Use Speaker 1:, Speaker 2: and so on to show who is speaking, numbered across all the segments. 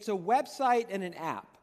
Speaker 1: it's a website and an app,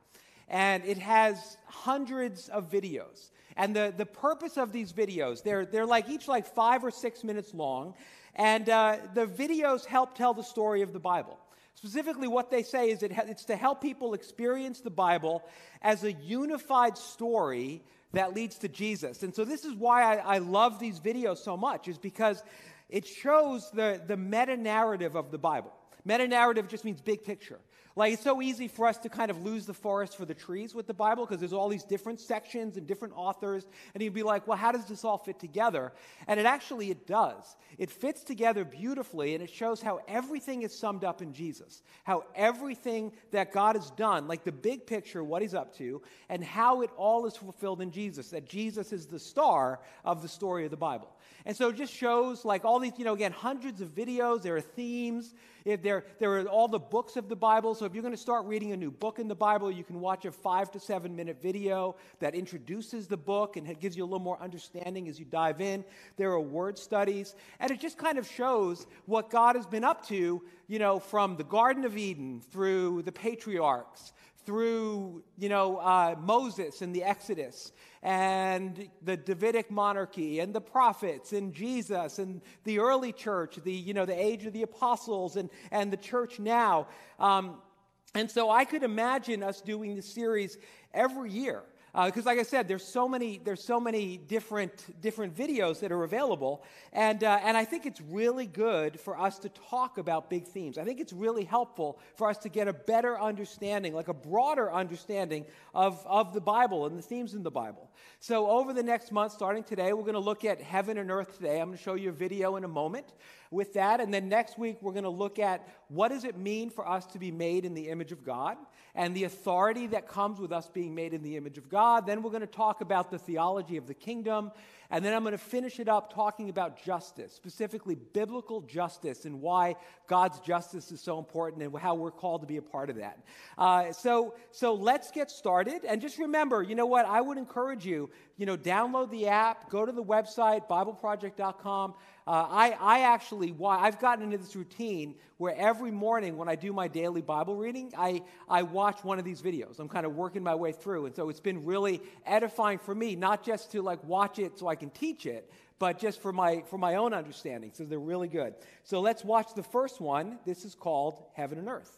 Speaker 1: and it has hundreds of videos. And the, the purpose of these videos, they're, they're like each like five or six minutes long, and uh, the videos help tell the story of the Bible. Specifically, what they say is it, it's to help people experience the Bible as a unified story that leads to Jesus. And so, this is why I, I love these videos so much, is because it shows the, the meta narrative of the Bible. Meta narrative just means big picture. Like it's so easy for us to kind of lose the forest for the trees with the Bible because there's all these different sections and different authors, and you'd be like, well, how does this all fit together? And it actually it does. It fits together beautifully, and it shows how everything is summed up in Jesus, how everything that God has done, like the big picture, what He's up to, and how it all is fulfilled in Jesus. That Jesus is the star of the story of the Bible. And so it just shows like all these, you know, again, hundreds of videos, there are themes, if there, there are all the books of the Bible. So if you're going to start reading a new book in the Bible, you can watch a five to seven minute video that introduces the book and gives you a little more understanding as you dive in. There are word studies, and it just kind of shows what God has been up to, you know, from the Garden of Eden through the patriarchs through you know uh, moses and the exodus and the davidic monarchy and the prophets and jesus and the early church the you know the age of the apostles and and the church now. Um, and so i could imagine us doing this series every year because uh, like I said, there's so many there's so many different different videos that are available, and uh, and I think it's really good for us to talk about big themes. I think it's really helpful for us to get a better understanding, like a broader understanding of of the Bible and the themes in the Bible. So over the next month, starting today, we're going to look at heaven and earth today. I'm going to show you a video in a moment with that, and then next week we're going to look at what does it mean for us to be made in the image of God and the authority that comes with us being made in the image of God. Then we're going to talk about the theology of the kingdom. And then I'm going to finish it up talking about justice, specifically biblical justice, and why God's justice is so important and how we're called to be a part of that. Uh, so, so let's get started. And just remember, you know what? I would encourage you, you know, download the app, go to the website, BibleProject.com. Uh, I, I actually, why I've gotten into this routine where every morning when I do my daily Bible reading, I, I watch one of these videos. I'm kind of working my way through. And so it's been really edifying for me, not just to like watch it so I can teach it, but just for my, for my own understanding. So they're really good. So let's watch the first one. This is called Heaven and Earth.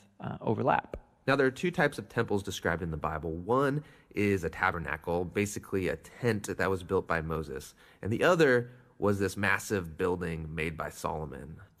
Speaker 2: uh, overlap.
Speaker 3: Now, there are two types of temples described in the Bible. One is a tabernacle, basically a tent that was built by Moses, and the other was this massive building made by Solomon.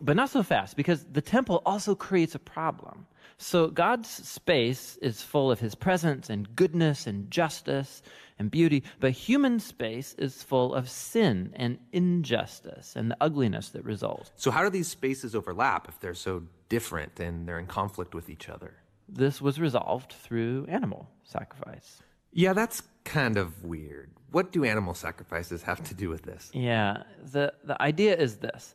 Speaker 2: But not so fast, because the temple also creates a problem. So God's space is full of his presence and goodness and justice and beauty, but human space is full of sin and injustice and the ugliness that results.
Speaker 3: So, how do these spaces overlap if they're so different and they're in conflict with each other?
Speaker 2: This was resolved through animal sacrifice.
Speaker 3: Yeah, that's kind of weird. What do animal sacrifices have to do with this?
Speaker 2: Yeah, the, the idea is this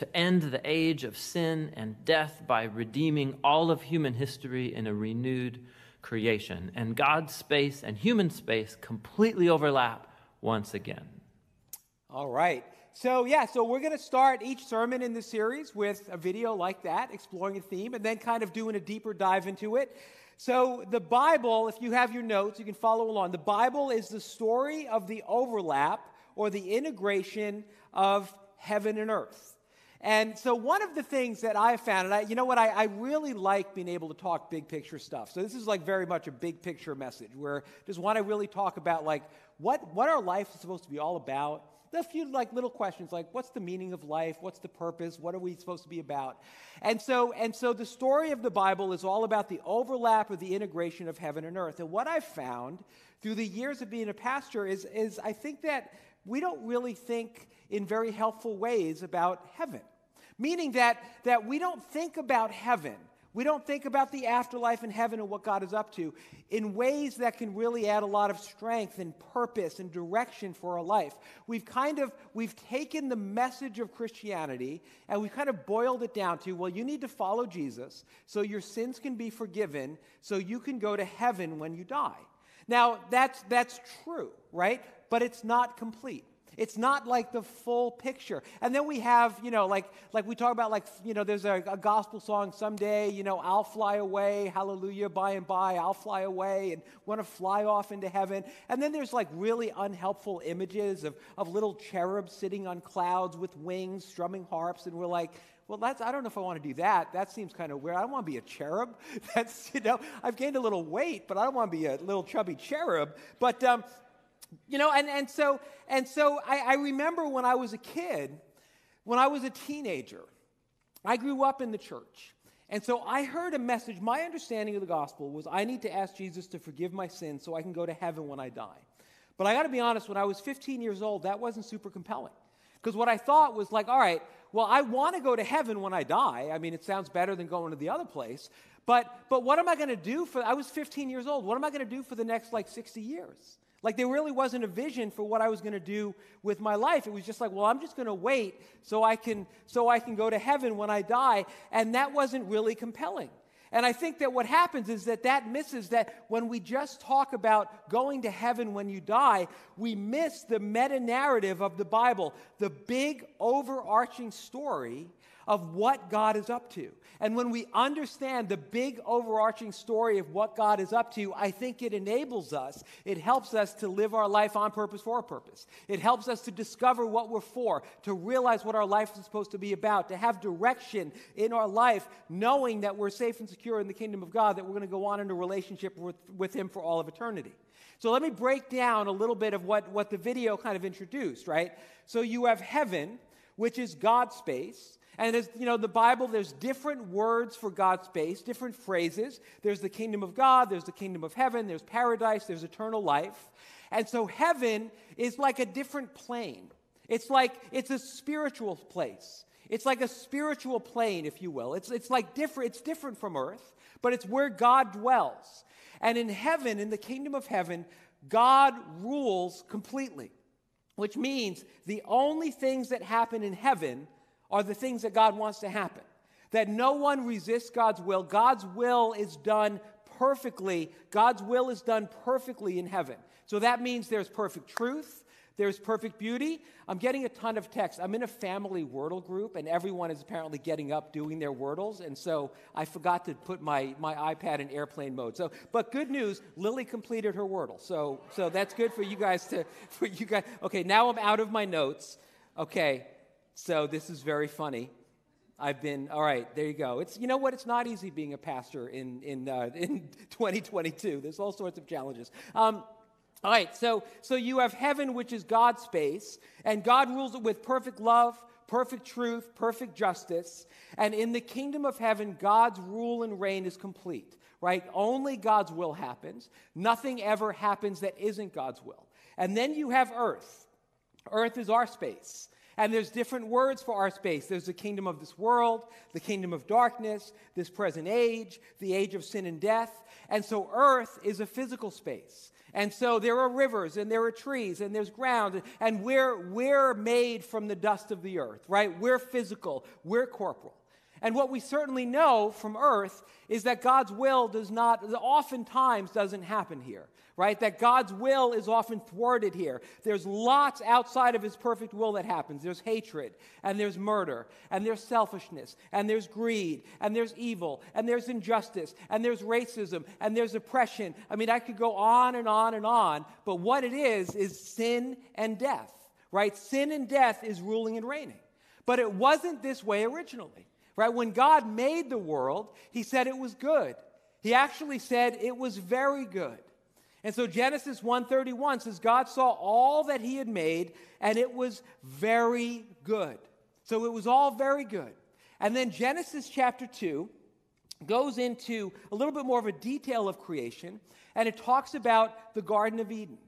Speaker 2: to end the age of sin and death by redeeming all of human history in a renewed creation. And God's space and human space completely overlap once again.
Speaker 1: All right. So, yeah, so we're going to start each sermon in the series with a video like that, exploring a theme, and then kind of doing a deeper dive into it. So, the Bible, if you have your notes, you can follow along. The Bible is the story of the overlap or the integration of heaven and earth. And so, one of the things that I found, and I, you know what, I, I, really like being able to talk big picture stuff. So, this is like very much a big picture message where just want to really talk about like what, what our life is supposed to be all about. A few like little questions like what's the meaning of life? What's the purpose? What are we supposed to be about? And so, and so the story of the Bible is all about the overlap of the integration of heaven and earth. And what I've found through the years of being a pastor is, is I think that we don't really think in very helpful ways about heaven. Meaning that, that we don't think about heaven, we don't think about the afterlife and heaven and what God is up to in ways that can really add a lot of strength and purpose and direction for our life. We've kind of we've taken the message of Christianity and we've kind of boiled it down to, well, you need to follow Jesus so your sins can be forgiven so you can go to heaven when you die. Now, that's, that's true, right? But it's not complete. It's not like the full picture. And then we have, you know, like, like we talk about, like, you know, there's a, a, gospel song someday, you know, I'll fly away, hallelujah, by and by, I'll fly away and want to fly off into heaven. And then there's like really unhelpful images of, of little cherubs sitting on clouds with wings, strumming harps. And we're like, well, that's, I don't know if I want to do that. That seems kind of weird. I don't want to be a cherub. That's, you know, I've gained a little weight, but I don't want to be a little chubby cherub. But, um, you know, and, and so, and so I, I remember when I was a kid, when I was a teenager, I grew up in the church. And so I heard a message. My understanding of the gospel was I need to ask Jesus to forgive my sins so I can go to heaven when I die. But I got to be honest, when I was 15 years old, that wasn't super compelling. Because what I thought was like, all right, well, I want to go to heaven when I die. I mean, it sounds better than going to the other place. But, but what am I going to do for, I was 15 years old. What am I going to do for the next like 60 years? Like there really wasn't a vision for what I was going to do with my life. It was just like, well, I'm just going to wait so I can so I can go to heaven when I die, and that wasn't really compelling. And I think that what happens is that that misses that when we just talk about going to heaven when you die, we miss the meta narrative of the Bible, the big overarching story of what God is up to. And when we understand the big overarching story of what God is up to, I think it enables us, it helps us to live our life on purpose for a purpose. It helps us to discover what we're for, to realize what our life is supposed to be about, to have direction in our life, knowing that we're safe and secure in the kingdom of God, that we're going to go on in a relationship with, with Him for all of eternity. So let me break down a little bit of what, what the video kind of introduced, right? So you have heaven, which is God's space. And as you know, the Bible, there's different words for God's space, different phrases. There's the kingdom of God, there's the kingdom of heaven, there's paradise, there's eternal life. And so heaven is like a different plane. It's like it's a spiritual place. It's like a spiritual plane, if you will. It's, it's like different, it's different from earth, but it's where God dwells. And in heaven, in the kingdom of heaven, God rules completely, which means the only things that happen in heaven are the things that God wants to happen. That no one resists God's will. God's will is done perfectly. God's will is done perfectly in heaven. So that means there's perfect truth, there's perfect beauty. I'm getting a ton of texts. I'm in a family Wordle group, and everyone is apparently getting up doing their Wordles. And so I forgot to put my, my iPad in airplane mode. So, but good news, Lily completed her Wordle. So, so that's good for you guys to, for you guys. Okay, now I'm out of my notes. Okay, so this is very funny. I've been, all right, there you go. It's, you know what? It's not easy being a pastor in, in, uh, in 2022. There's all sorts of challenges. Um, all right, so, so you have heaven, which is God's space, and God rules it with perfect love, perfect truth, perfect justice. And in the kingdom of heaven, God's rule and reign is complete, right? Only God's will happens. Nothing ever happens that isn't God's will. And then you have earth. Earth is our space. And there's different words for our space. There's the kingdom of this world, the kingdom of darkness, this present age, the age of sin and death. And so earth is a physical space. And so there are rivers and there are trees and there's ground and we're we're made from the dust of the earth, right? We're physical, we're corporal. And what we certainly know from earth is that God's will does not, oftentimes doesn't happen here, right? That God's will is often thwarted here. There's lots outside of his perfect will that happens. There's hatred, and there's murder, and there's selfishness, and there's greed, and there's evil, and there's injustice, and there's racism, and there's oppression. I mean, I could go on and on and on, but what it is, is sin and death, right? Sin and death is ruling and reigning. But it wasn't this way originally. Right? When God made the world, he said it was good. He actually said it was very good. And so Genesis 1:31 says God saw all that he had made and it was very good. So it was all very good. And then Genesis chapter 2 goes into a little bit more of a detail of creation and it talks about the garden of Eden.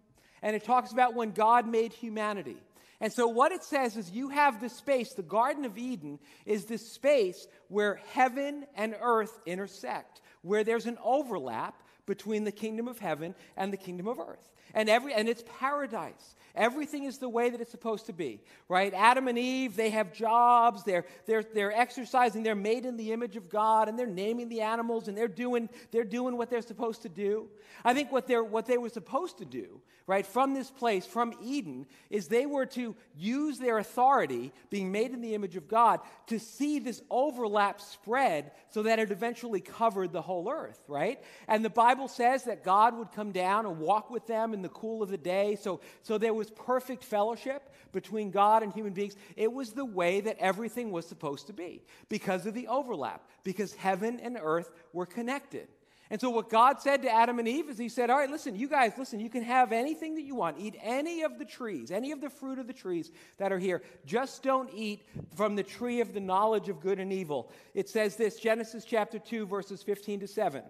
Speaker 1: And it talks about when God made humanity. And so, what it says is you have this space, the Garden of Eden is this space where heaven and earth intersect, where there's an overlap between the kingdom of heaven and the kingdom of earth. And every and it's paradise. Everything is the way that it's supposed to be, right? Adam and Eve, they have jobs, they're, they're, they're exercising, they're made in the image of God, and they're naming the animals, and they're doing, they're doing what they're supposed to do. I think what, they're, what they were supposed to do, right, from this place, from Eden, is they were to use their authority, being made in the image of God, to see this overlap spread so that it eventually covered the whole earth, right? And the Bible says that God would come down and walk with them in the cool of the day. So, so there was perfect fellowship between God and human beings. It was the way that everything was supposed to be because of the overlap, because heaven and earth were connected. And so, what God said to Adam and Eve is, He said, All right, listen, you guys, listen, you can have anything that you want. Eat any of the trees, any of the fruit of the trees that are here. Just don't eat from the tree of the knowledge of good and evil. It says this Genesis chapter 2, verses 15 to 7.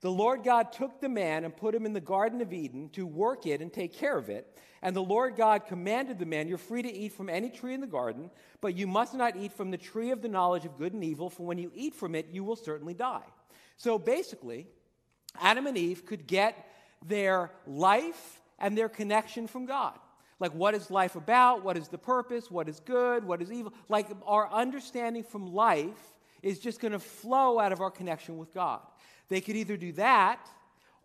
Speaker 1: The Lord God took the man and put him in the Garden of Eden to work it and take care of it. And the Lord God commanded the man, You're free to eat from any tree in the garden, but you must not eat from the tree of the knowledge of good and evil, for when you eat from it, you will certainly die. So basically, Adam and Eve could get their life and their connection from God. Like, what is life about? What is the purpose? What is good? What is evil? Like, our understanding from life is just going to flow out of our connection with God. They could either do that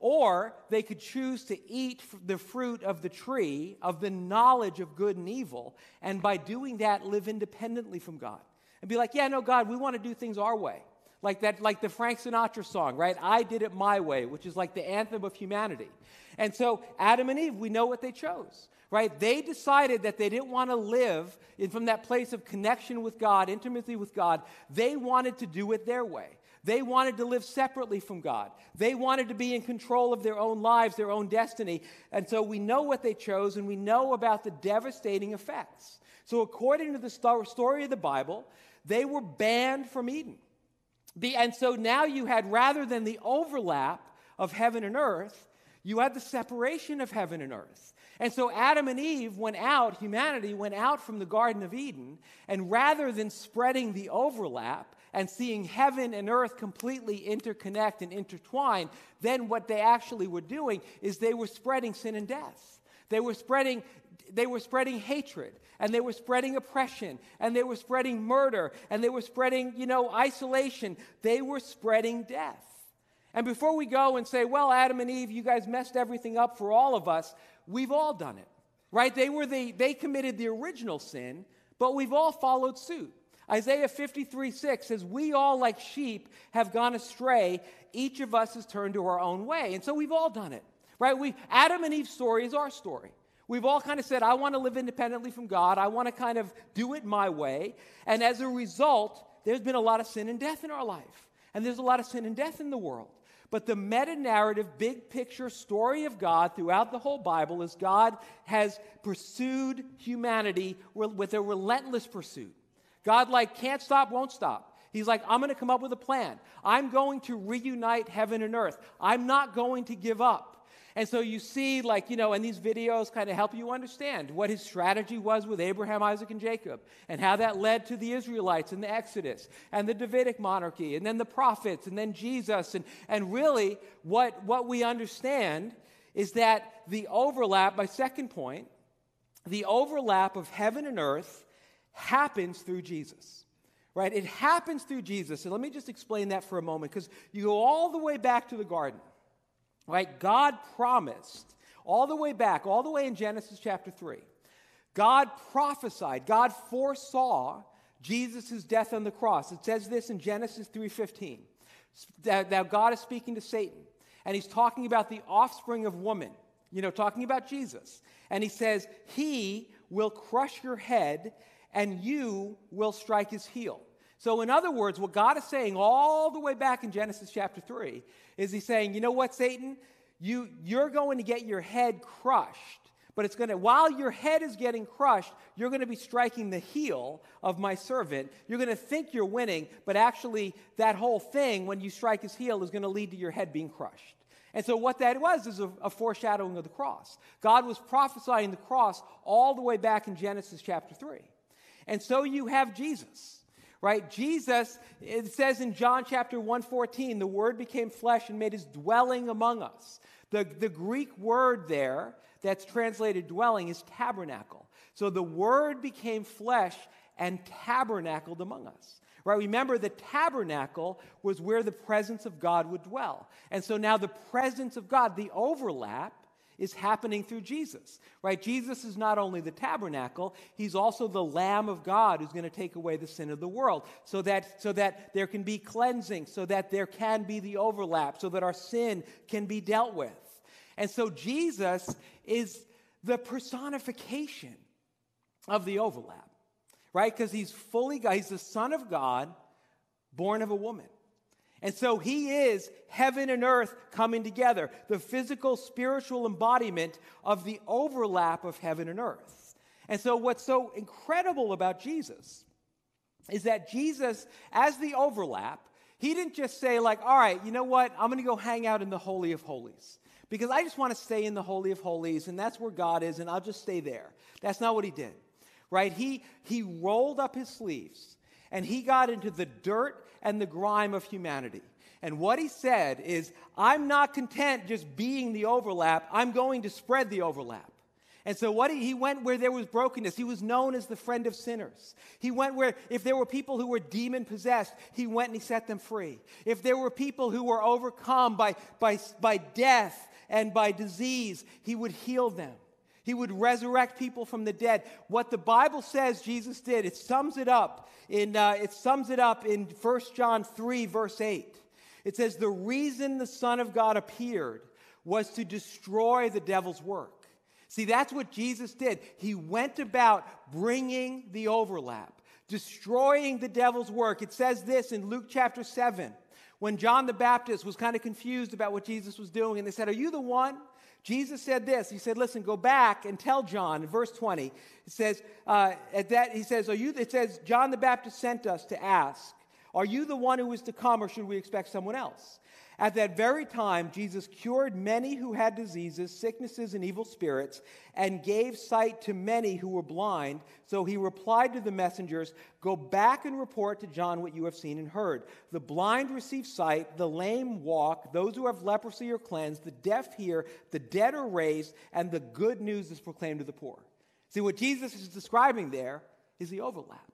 Speaker 1: or they could choose to eat the fruit of the tree of the knowledge of good and evil, and by doing that, live independently from God. And be like, yeah, no, God, we want to do things our way. Like that, like the Frank Sinatra song, right? I did it my way, which is like the anthem of humanity. And so Adam and Eve, we know what they chose, right? They decided that they didn't want to live in, from that place of connection with God, intimacy with God. They wanted to do it their way. They wanted to live separately from God. They wanted to be in control of their own lives, their own destiny. And so we know what they chose and we know about the devastating effects. So, according to the story of the Bible, they were banned from Eden. And so now you had, rather than the overlap of heaven and earth, you had the separation of heaven and earth. And so Adam and Eve went out, humanity went out from the Garden of Eden, and rather than spreading the overlap, and seeing heaven and earth completely interconnect and intertwine, then what they actually were doing is they were spreading sin and death. They were spreading they were spreading hatred and they were spreading oppression and they were spreading murder and they were spreading, you know, isolation. They were spreading death. And before we go and say, well, Adam and Eve, you guys messed everything up for all of us, we've all done it. Right? They were the they committed the original sin, but we've all followed suit. Isaiah 53 6 says, We all, like sheep, have gone astray. Each of us has turned to our own way. And so we've all done it, right? We, Adam and Eve's story is our story. We've all kind of said, I want to live independently from God. I want to kind of do it my way. And as a result, there's been a lot of sin and death in our life. And there's a lot of sin and death in the world. But the meta narrative, big picture story of God throughout the whole Bible is God has pursued humanity with a relentless pursuit. God, like, can't stop, won't stop. He's like, I'm going to come up with a plan. I'm going to reunite heaven and earth. I'm not going to give up. And so you see, like, you know, and these videos kind of help you understand what his strategy was with Abraham, Isaac, and Jacob, and how that led to the Israelites and the Exodus, and the Davidic monarchy, and then the prophets, and then Jesus. And, and really, what, what we understand is that the overlap, my second point, the overlap of heaven and earth happens through Jesus. Right? It happens through Jesus. And let me just explain that for a moment because you go all the way back to the garden. Right? God promised all the way back, all the way in Genesis chapter 3. God prophesied, God foresaw Jesus' death on the cross. It says this in Genesis 3:15. Now God is speaking to Satan, and he's talking about the offspring of woman, you know, talking about Jesus. And he says, He will crush your head and you will strike his heel. So, in other words, what God is saying all the way back in Genesis chapter 3 is He's saying, you know what, Satan? You, you're going to get your head crushed, but it's going to, while your head is getting crushed, you're going to be striking the heel of my servant. You're going to think you're winning, but actually, that whole thing, when you strike his heel, is going to lead to your head being crushed. And so, what that was is a, a, foreshadowing of the cross. God was prophesying the cross all the way back in Genesis chapter 3. And so you have Jesus, right? Jesus, it says in John chapter 114, the word became flesh and made his dwelling among us. The, the Greek word there that's translated dwelling is tabernacle. So the word became flesh and tabernacled among us. Right? Remember, the tabernacle was where the presence of God would dwell. And so now the presence of God, the overlap, is happening through Jesus, right? Jesus is not only the tabernacle, he's also the Lamb of God who's going to take away the sin of the world so that, so that there can be cleansing, so that there can be the overlap, so that our sin can be dealt with. And so Jesus is the personification of the overlap, right? Because he's fully God, he's the Son of God, born of a woman. And so he is heaven and earth coming together, the physical, spiritual embodiment of the overlap of heaven and earth. And so, what's so incredible about Jesus is that Jesus, as the overlap, he didn't just say, like, all right, you know what, I'm going to go hang out in the Holy of Holies because I just want to stay in the Holy of Holies and that's where God is and I'll just stay there. That's not what he did, right? He, he rolled up his sleeves and he got into the dirt and the grime of humanity. And what he said is, I'm not content just being the overlap, I'm going to spread the overlap. And so what he, he, went where there was brokenness. He was known as the friend of sinners. He went where if there were people who were demon possessed, he went and he set them free. If there were people who were overcome by, by, by death and by disease, he would heal them. He would resurrect people from the dead. What the Bible says Jesus did, it sums it up in, uh, it sums it up in 1 John 3, verse 8. It says, The reason the Son of God appeared was to destroy the devil's work. See, that's what Jesus did. He went about bringing the overlap, destroying the devil's work. It says this in Luke chapter 7 when John the Baptist was kind of confused about what Jesus was doing, and they said, Are you the one? Jesus said this. He said, Listen, go back and tell John in verse 20. It says, uh, at that, he says, Are you, it says, John the Baptist sent us to ask, Are you the one who is to come, or should we expect someone else? At that very time, Jesus cured many who had diseases, sicknesses, and evil spirits, and gave sight to many who were blind. So he replied to the messengers Go back and report to John what you have seen and heard. The blind receive sight, the lame walk, those who have leprosy are cleansed, the deaf hear, the dead are raised, and the good news is proclaimed to the poor. See, what Jesus is describing there is the overlap,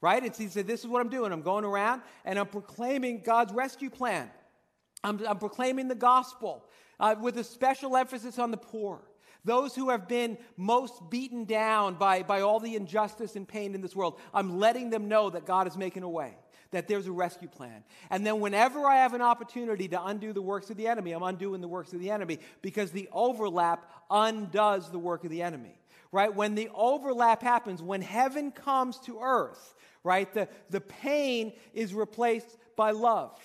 Speaker 1: right? It's, he said, This is what I'm doing. I'm going around and I'm proclaiming God's rescue plan. I'm, I'm proclaiming the gospel uh, with a special emphasis on the poor. Those who have been most beaten down by, by all the injustice and pain in this world, I'm letting them know that God is making a way, that there's a rescue plan. And then, whenever I have an opportunity to undo the works of the enemy, I'm undoing the works of the enemy because the overlap undoes the work of the enemy. Right? When the overlap happens, when heaven comes to earth, right, the, the pain is replaced by love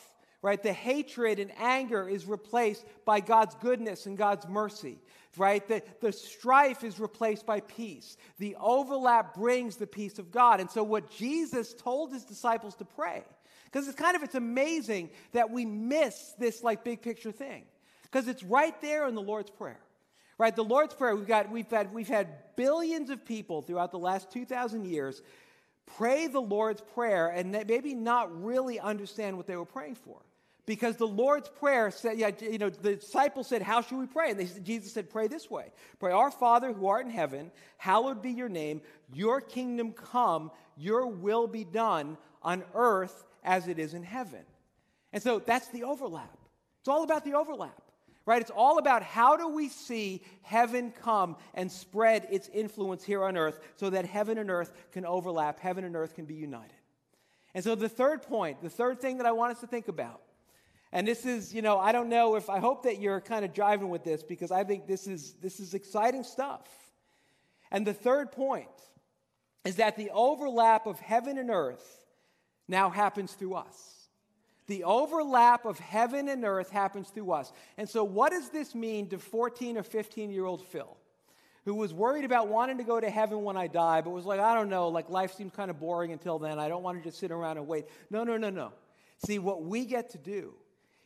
Speaker 1: right? The hatred and anger is replaced by God's goodness and God's mercy, right? The, the strife is replaced by peace. The overlap brings the peace of God. And so what Jesus told his disciples to pray, because it's kind of, it's amazing that we miss this like big picture thing, because it's right there in the Lord's Prayer. Right, the Lord's Prayer, we've, got, we've, had, we've had billions of people throughout the last 2,000 years pray the Lord's Prayer and maybe not really understand what they were praying for. Because the Lord's Prayer said, yeah, you know, the disciples said, How should we pray? And they, Jesus said, Pray this way Pray, Our Father who art in heaven, hallowed be your name, your kingdom come, your will be done on earth as it is in heaven. And so that's the overlap. It's all about the overlap, right? It's all about how do we see heaven come and spread its influence here on earth so that heaven and earth can overlap, heaven and earth can be united. And so the third point, the third thing that I want us to think about and this is, you know, I don't know if I hope that you're kind of driving with this because I think this is this is exciting stuff. And the third point is that the overlap of heaven and earth now happens through us. The overlap of heaven and earth happens through us. And so, what does this mean to 14 or 15 year old Phil, who was worried about wanting to go to heaven when I die, but was like, I don't know, like life seems kind of boring until then. I don't want to just sit around and wait. No, no, no, no. See, what we get to do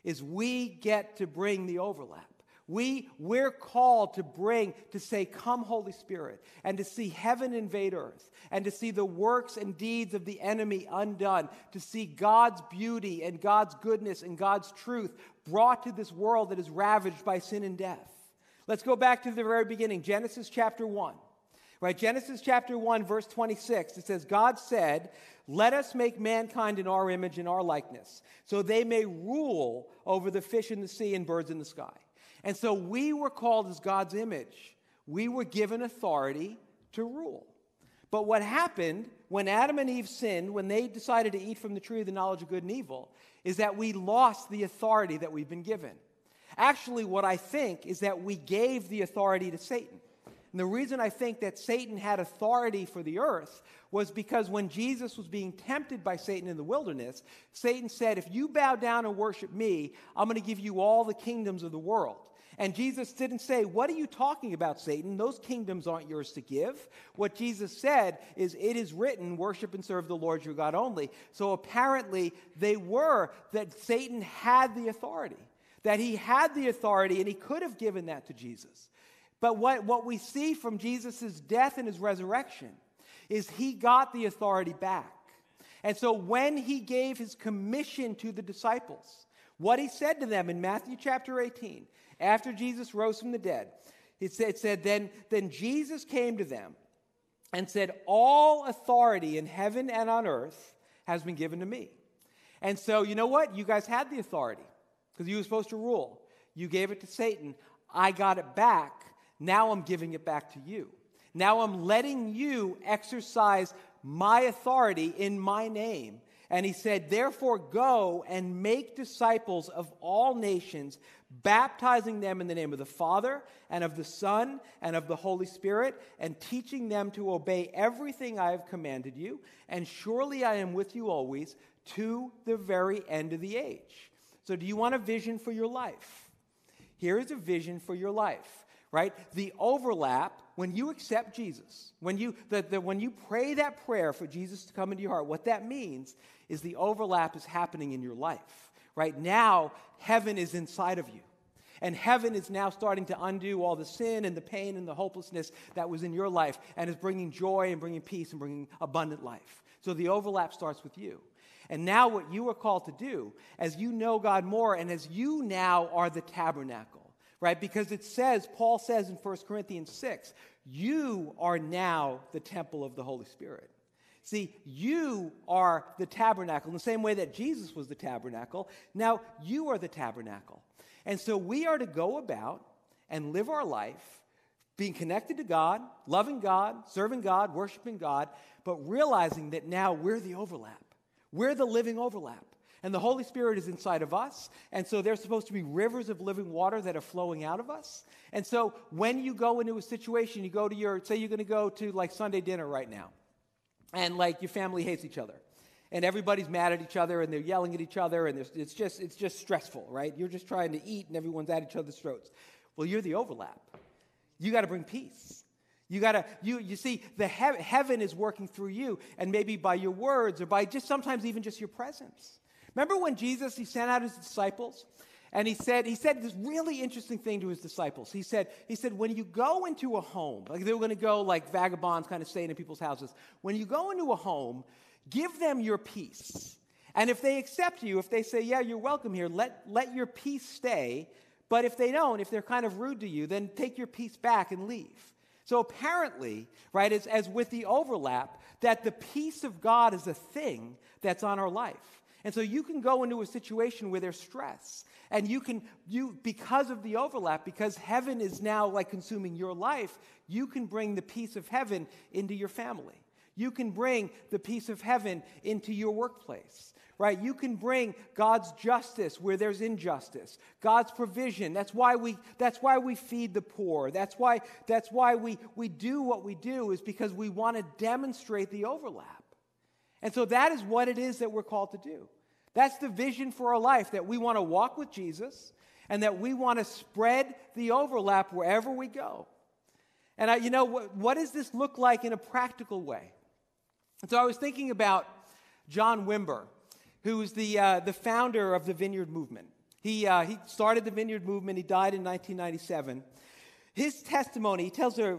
Speaker 1: is we get to bring the overlap. We, we're called to bring, to say, Come, Holy Spirit, and to see heaven invade earth, and to see the works and deeds of the enemy undone, to see God's beauty and God's goodness and God's truth brought to this world that is ravaged by sin and death. Let's go back to the very beginning Genesis chapter 1. Right, Genesis chapter 1, verse 26, it says, God said, Let us make mankind in our image and our likeness, so they may rule over the fish in the sea and birds in the sky. And so we were called as God's image. We were given authority to rule. But what happened when Adam and Eve sinned, when they decided to eat from the tree of the knowledge of good and evil, is that we lost the authority that we've been given. Actually, what I think is that we gave the authority to Satan. And the reason I think that Satan had authority for the earth was because when Jesus was being tempted by Satan in the wilderness, Satan said, If you bow down and worship me, I'm going to give you all the kingdoms of the world. And Jesus didn't say, What are you talking about, Satan? Those kingdoms aren't yours to give. What Jesus said is, It is written, worship and serve the Lord your God only. So apparently, they were that Satan had the authority, that he had the authority, and he could have given that to Jesus. But what, what we see from Jesus' death and his resurrection is he got the authority back. And so when he gave his commission to the disciples, what he said to them in Matthew chapter 18, after Jesus rose from the dead, it said, it said then, then Jesus came to them and said, All authority in heaven and on earth has been given to me. And so, you know what? You guys had the authority because you were supposed to rule. You gave it to Satan. I got it back. Now I'm giving it back to you. Now I'm letting you exercise my authority in my name. And he said, Therefore, go and make disciples of all nations, baptizing them in the name of the Father and of the Son and of the Holy Spirit, and teaching them to obey everything I have commanded you. And surely I am with you always to the very end of the age. So, do you want a vision for your life? Here is a vision for your life, right? The overlap when you accept Jesus, when you, the, the, when you pray that prayer for Jesus to come into your heart, what that means is the overlap is happening in your life. Right now, heaven is inside of you. And heaven is now starting to undo all the sin and the pain and the hopelessness that was in your life and is bringing joy and bringing peace and bringing abundant life. So the overlap starts with you. And now, what you are called to do, as you know God more and as you now are the tabernacle, right? Because it says, Paul says in 1 Corinthians 6, you are now the temple of the Holy Spirit. See, you are the tabernacle in the same way that Jesus was the tabernacle. Now you are the tabernacle. And so we are to go about and live our life being connected to God, loving God, serving God, worshiping God, but realizing that now we're the overlap. We're the living overlap. And the Holy Spirit is inside of us. And so there's supposed to be rivers of living water that are flowing out of us. And so when you go into a situation, you go to your, say you're going to go to like Sunday dinner right now and like your family hates each other and everybody's mad at each other and they're yelling at each other and it's just it's just stressful right you're just trying to eat and everyone's at each other's throats well you're the overlap you got to bring peace you got to you you see the he- heaven is working through you and maybe by your words or by just sometimes even just your presence remember when jesus he sent out his disciples and he said, he said this really interesting thing to his disciples. He said, he said, when you go into a home, like they were to go like vagabonds kind of staying in people's houses, when you go into a home, give them your peace. And if they accept you, if they say, yeah, you're welcome here, let, let your peace stay. But if they don't, if they're kind of rude to you, then take your peace back and leave. So apparently, right, as, as with the overlap, that the peace of God is a thing that's on our life. And so you can go into a situation where there's stress and you can, you, because of the overlap, because heaven is now like consuming your life, you can bring the peace of heaven into your family. You can bring the peace of heaven into your workplace, right? You can bring God's justice where there's injustice, God's provision. That's why we, that's why we feed the poor. That's why, that's why we, we do what we do, is because we want to demonstrate the overlap. And so that is what it is that we're called to do. That's the vision for our life that we want to walk with Jesus and that we want to spread the overlap wherever we go. And I, you know, what, what does this look like in a practical way? And so I was thinking about John Wimber, who's the, uh, the founder of the Vineyard Movement. He, uh, he started the Vineyard Movement, he died in 1997. his testimony, he tells her,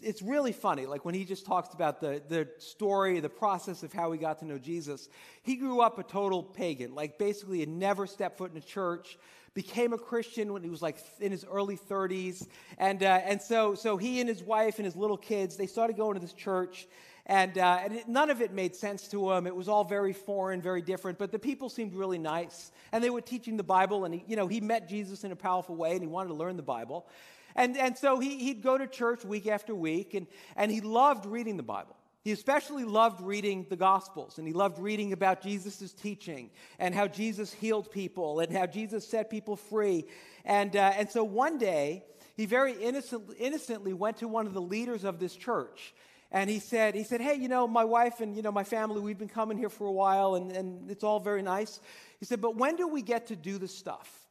Speaker 1: it's really funny. Like when he just talks about the, the story, the process of how he got to know Jesus. He grew up a total pagan, like basically had never stepped foot in a church, became a Christian when he was like in his early 30s. And, uh, and so, so he and his wife and his little kids, they started going to this church. And, uh, and it, none of it made sense to him. It was all very foreign, very different. But the people seemed really nice. And they were teaching the Bible. And, he, you know, he met Jesus in a powerful way and he wanted to learn the Bible. And, and so he, he'd go to church week after week, and, and he loved reading the Bible. He especially loved reading the Gospels, and he loved reading about Jesus' teaching and how Jesus healed people and how Jesus set people free. And, uh, and so one day, he very innocent, innocently went to one of the leaders of this church. And he said, he said, hey, you know, my wife and, you know, my family, we've been coming here for a while, and, and it's all very nice. He said, but when do we get to do the stuff?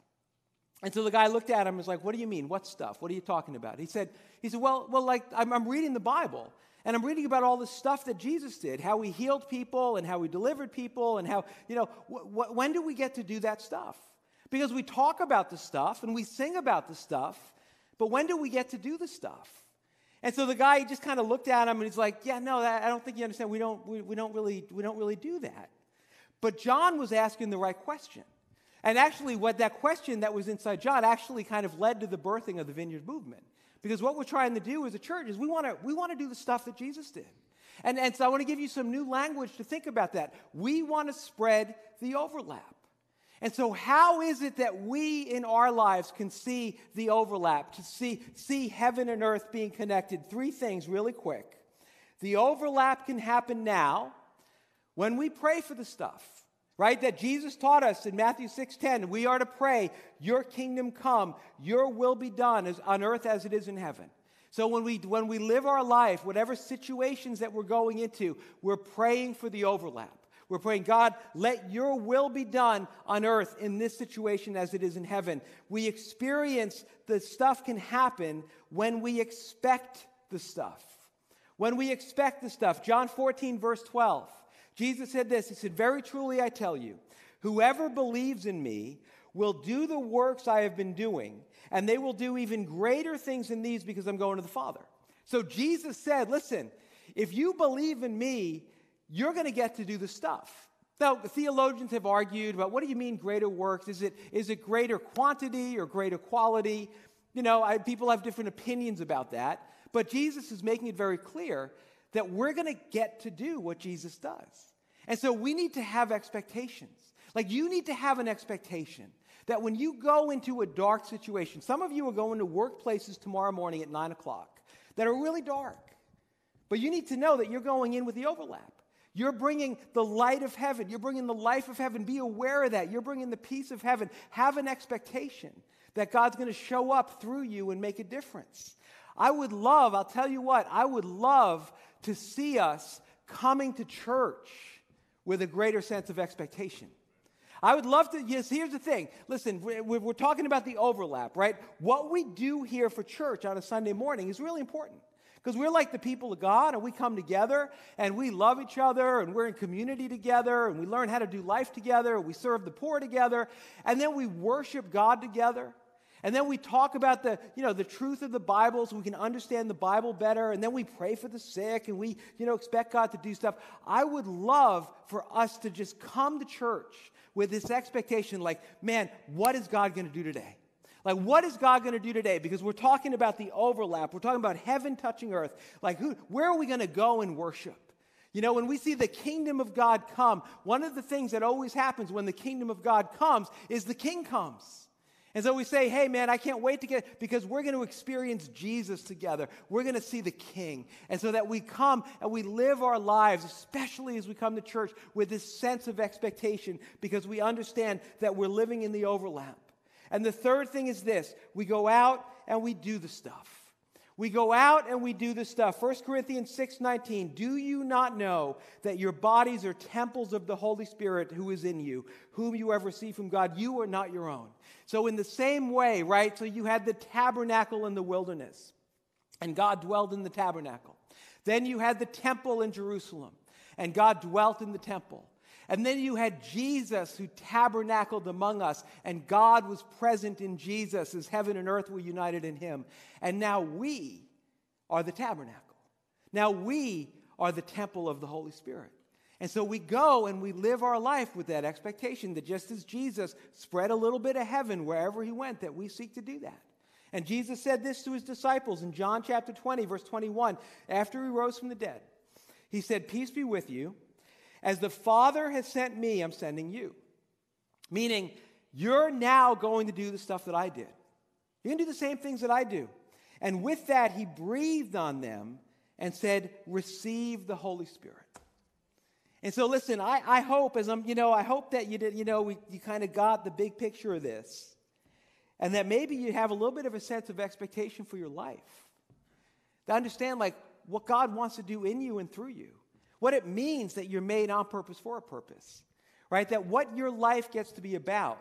Speaker 1: And so the guy looked at him and was like, What do you mean? What stuff? What are you talking about? He said, he said Well, well like, I'm, I'm reading the Bible. And I'm reading about all the stuff that Jesus did, how he healed people and how he delivered people, and how, you know, wh- wh- when do we get to do that stuff? Because we talk about the stuff and we sing about the stuff, but when do we get to do the stuff? And so the guy just kind of looked at him and he's like, Yeah, no, I don't think you understand. We don't, we, we, don't really, we don't really do that. But John was asking the right question. And actually, what that question that was inside John actually kind of led to the birthing of the vineyard movement. Because what we're trying to do as a church is we want to we want to do the stuff that Jesus did. And, and so I want to give you some new language to think about that. We want to spread the overlap. And so, how is it that we in our lives can see the overlap, to see, see heaven and earth being connected? Three things, really quick. The overlap can happen now when we pray for the stuff right that jesus taught us in matthew 6.10 we are to pray your kingdom come your will be done as, on earth as it is in heaven so when we when we live our life whatever situations that we're going into we're praying for the overlap we're praying god let your will be done on earth in this situation as it is in heaven. We experience the stuff can happen when we expect the stuff. When we expect the stuff. John 14 verse 12 Jesus said this. He said, Very truly I tell you, whoever believes in me will do the works I have been doing, and they will do even greater things than these because I'm going to the Father. So Jesus said, Listen, if you believe in me, you're going to get to do the stuff. Now, theologians have argued about what do you mean greater works? Is it, is it greater quantity or greater quality? You know, I, people have different opinions about that. But Jesus is making it very clear that we're going to get to do what Jesus does. And so we need to have expectations. Like you need to have an expectation that when you go into a dark situation, some of you are going to workplaces tomorrow morning at nine o'clock that are really dark. But you need to know that you're going in with the overlap. You're bringing the light of heaven. You're bringing the life of heaven. Be aware of that. You're bringing the peace of heaven. Have an expectation that God's going to show up through you and make a difference. I would love, I'll tell you what, I would love to see us coming to church with a greater sense of expectation. I would love to. Yes, here's the thing. Listen, we're, talking about the overlap, right? What we do here for church on a Sunday morning is really important because we're like the people of God and we come together and we love each other and we're in community together and we learn how to do life together. We serve the poor together and then we worship God together. And then we talk about the, you know, the truth of the Bible so we can understand the Bible better. And then we pray for the sick and we, you know, expect God to do stuff. I would love for us to just come to church with this expectation like, man, what is God going to do today? Like, what is God going to do today? Because we're talking about the overlap. We're talking about heaven touching earth. Like, who, where are we going to go and worship? You know, when we see the kingdom of God come, one of the things that always happens when the kingdom of God comes is the king comes. And so we say, hey, man, I can't wait to get, because we're going to experience Jesus together. We're going to see the King. And so that we come and we live our lives, especially as we come to church, with this sense of expectation because we understand that we're living in the overlap. And the third thing is this we go out and we do the stuff. We go out and we do the stuff. 1 Corinthians 6:19, "Do you not know that your bodies are temples of the Holy Spirit who is in you, whom you have received from God? You are not your own." So in the same way, right? So you had the tabernacle in the wilderness, and God dwelled in the tabernacle. Then you had the temple in Jerusalem, and God dwelt in the temple. And then you had Jesus who tabernacled among us, and God was present in Jesus as heaven and earth were united in him. And now we are the tabernacle. Now we are the temple of the Holy Spirit. And so we go and we live our life with that expectation that just as Jesus spread a little bit of heaven wherever he went, that we seek to do that. And Jesus said this to his disciples in John chapter 20, verse 21, after he rose from the dead. He said, Peace be with you. As the Father has sent me, I'm sending you. Meaning, you're now going to do the stuff that I did. You're going to do the same things that I do. And with that, he breathed on them and said, Receive the Holy Spirit. And so, listen, I, I hope, as I'm, you know, I hope that you did, you know, we, you kind of got the big picture of this. And that maybe you have a little bit of a sense of expectation for your life. To understand, like, what God wants to do in you and through you. What it means that you're made on purpose for a purpose, right? That what your life gets to be about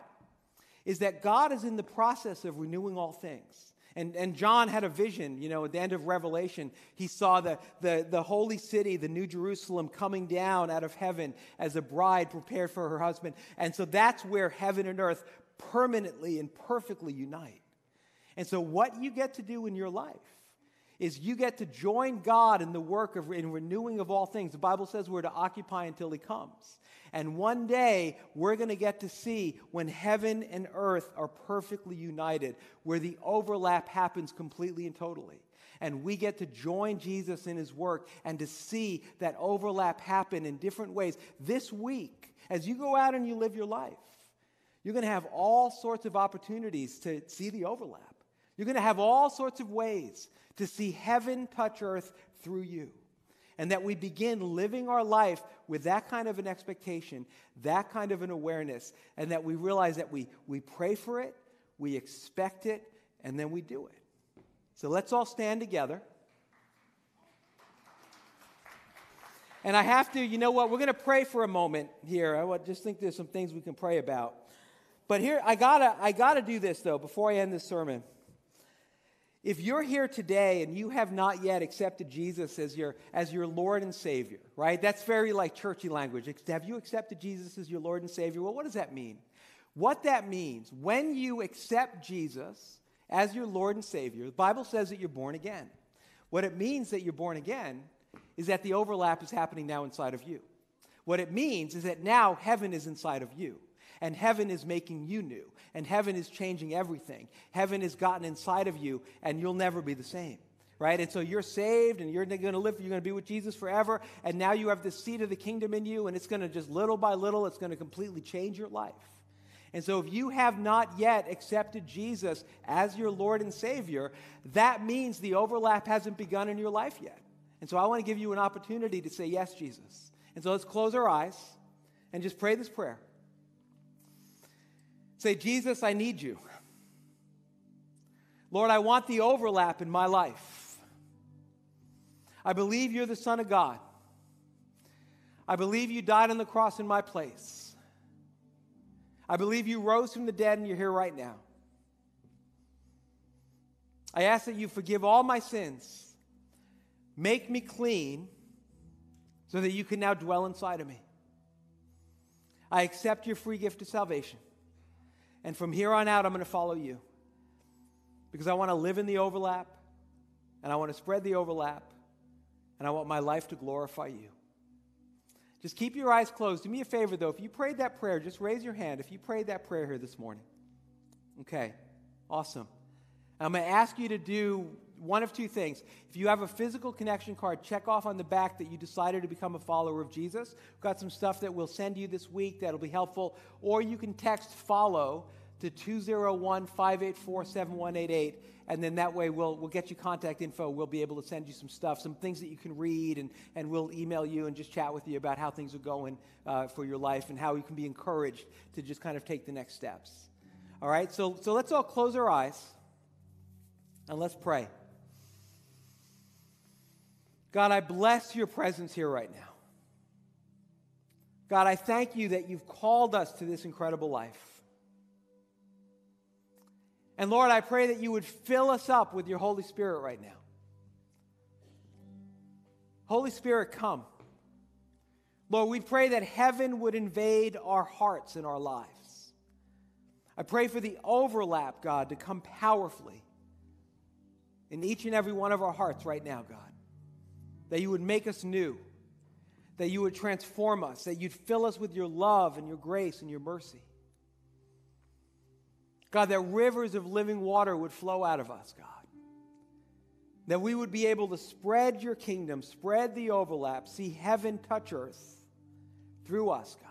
Speaker 1: is that God is in the process of renewing all things. And, and John had a vision, you know, at the end of Revelation. He saw the, the, the holy city, the New Jerusalem, coming down out of heaven as a bride prepared for her husband. And so that's where heaven and earth permanently and perfectly unite. And so, what you get to do in your life is you get to join God in the work of in renewing of all things. The Bible says we're to occupy until he comes. And one day we're going to get to see when heaven and earth are perfectly united, where the overlap happens completely and totally. And we get to join Jesus in his work and to see that overlap happen in different ways. This week, as you go out and you live your life, you're going to have all sorts of opportunities to see the overlap. You're going to have all sorts of ways to see heaven touch earth through you. And that we begin living our life with that kind of an expectation, that kind of an awareness, and that we realize that we, we pray for it, we expect it, and then we do it. So let's all stand together. And I have to, you know what, we're going to pray for a moment here. I just think there's some things we can pray about. But here, I gotta, I gotta do this though before I end this sermon. If you're here today and you have not yet accepted Jesus as your, as your Lord and Savior, right? That's very like churchy language. Have you accepted Jesus as your Lord and Savior? Well, what does that mean? What that means, when you accept Jesus as your Lord and Savior, the Bible says that you're born again. What it means that you're born again is that the overlap is happening now inside of you. What it means is that now heaven is inside of you and heaven is making you new, and heaven is changing everything. Heaven has gotten inside of you, and you'll never be the same. Right? And so you're saved and you're going to live, you're going to be with Jesus forever. And now you have the seed of the kingdom in you, and it's going to just little by little, it's going to completely change your life. And so, if you have not yet accepted Jesus as your Lord and Savior, that means the overlap hasn't begun in your life yet. And so, I want to give you an opportunity to say, Yes, Jesus. And so, let's close our eyes and just pray this prayer. Say, Jesus, I need you. Lord, I want the overlap in my life. I believe you're the Son of God. I believe you died on the cross in my place. I believe you rose from the dead and you're here right now. I ask that you forgive all my sins, make me clean, so that you can now dwell inside of me. I accept your free gift of salvation. And from here on out, I'm going to follow you because I want to live in the overlap and I want to spread the overlap and I want my life to glorify you. Just keep your eyes closed. Do me a favor, though. If you prayed that prayer, just raise your hand if you prayed that prayer here this morning. Okay, awesome. I'm going to ask you to do one of two things. If you have a physical connection card, check off on the back that you decided to become a follower of Jesus. We've got some stuff that we'll send you this week that'll be helpful. Or you can text follow to 201 584 7188. And then that way we'll, we'll get you contact info. We'll be able to send you some stuff, some things that you can read, and, and we'll email you and just chat with you about how things are going uh, for your life and how you can be encouraged to just kind of take the next steps. All right, so, so let's all close our eyes and let's pray. God, I bless your presence here right now. God, I thank you that you've called us to this incredible life. And Lord, I pray that you would fill us up with your Holy Spirit right now. Holy Spirit, come. Lord, we pray that heaven would invade our hearts and our lives. I pray for the overlap, God, to come powerfully in each and every one of our hearts right now, God. That you would make us new, that you would transform us, that you'd fill us with your love and your grace and your mercy. God, that rivers of living water would flow out of us, God. That we would be able to spread your kingdom, spread the overlap, see heaven touch earth through us, God.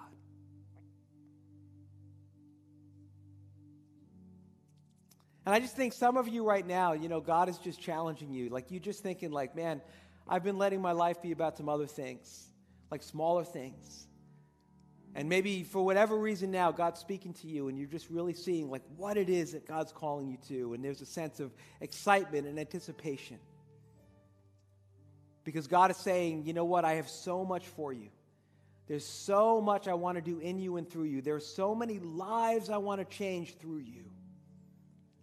Speaker 1: And I just think some of you right now, you know, God is just challenging you. Like you're just thinking, like, man, I've been letting my life be about some other things, like smaller things. And maybe for whatever reason now, God's speaking to you, and you're just really seeing like what it is that God's calling you to, and there's a sense of excitement and anticipation. Because God is saying, you know what, I have so much for you. There's so much I want to do in you and through you. There's so many lives I want to change through you.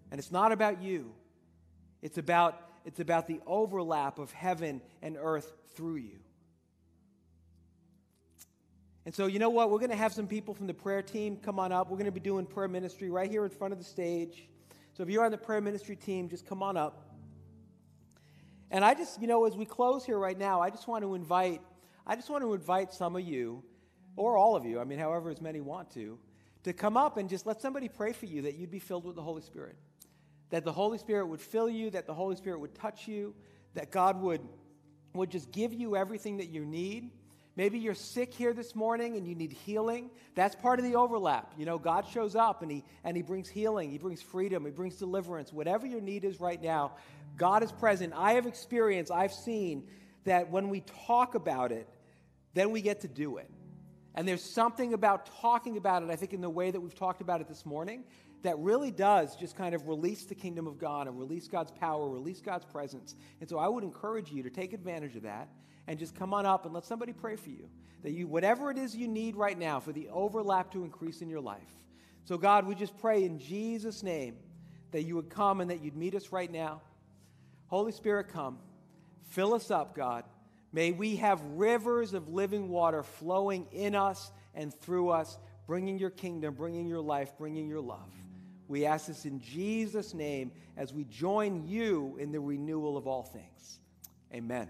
Speaker 1: And it's not about you. It's about, it's about the overlap of heaven and earth through you. And so, you know what? We're going to have some people from the prayer team come on up. We're going to be doing prayer ministry right here in front of the stage. So, if you're on the prayer ministry team, just come on up. And I just, you know, as we close here right now, I just want to invite, I just want to invite some of you, or all of you, I mean, however as many want to, to come up and just let somebody pray for you that you'd be filled with the Holy Spirit that the Holy Spirit would fill you, that the Holy Spirit would touch you, that God would, would just give you everything that you need. Maybe you're sick here this morning and you need healing. That's part of the overlap. You know, God shows up and he, and he brings healing, He brings freedom, He brings deliverance. Whatever your need is right now, God is present. I have experienced, I've seen that when we talk about it, then we get to do it. And there's something about talking about it, I think, in the way that we've talked about it this morning, that really does just kind of release the kingdom of God and release God's power, release God's presence. And so I would encourage you to take advantage of that and just come on up and let somebody pray for you. That you, whatever it is you need right now for the overlap to increase in your life. So, God, we just pray in Jesus' name that you would come and that you'd meet us right now. Holy Spirit, come. Fill us up, God. May we have rivers of living water flowing in us and through us, bringing your kingdom, bringing your life, bringing your love. We ask this in Jesus' name as we join you in the renewal of all things. Amen.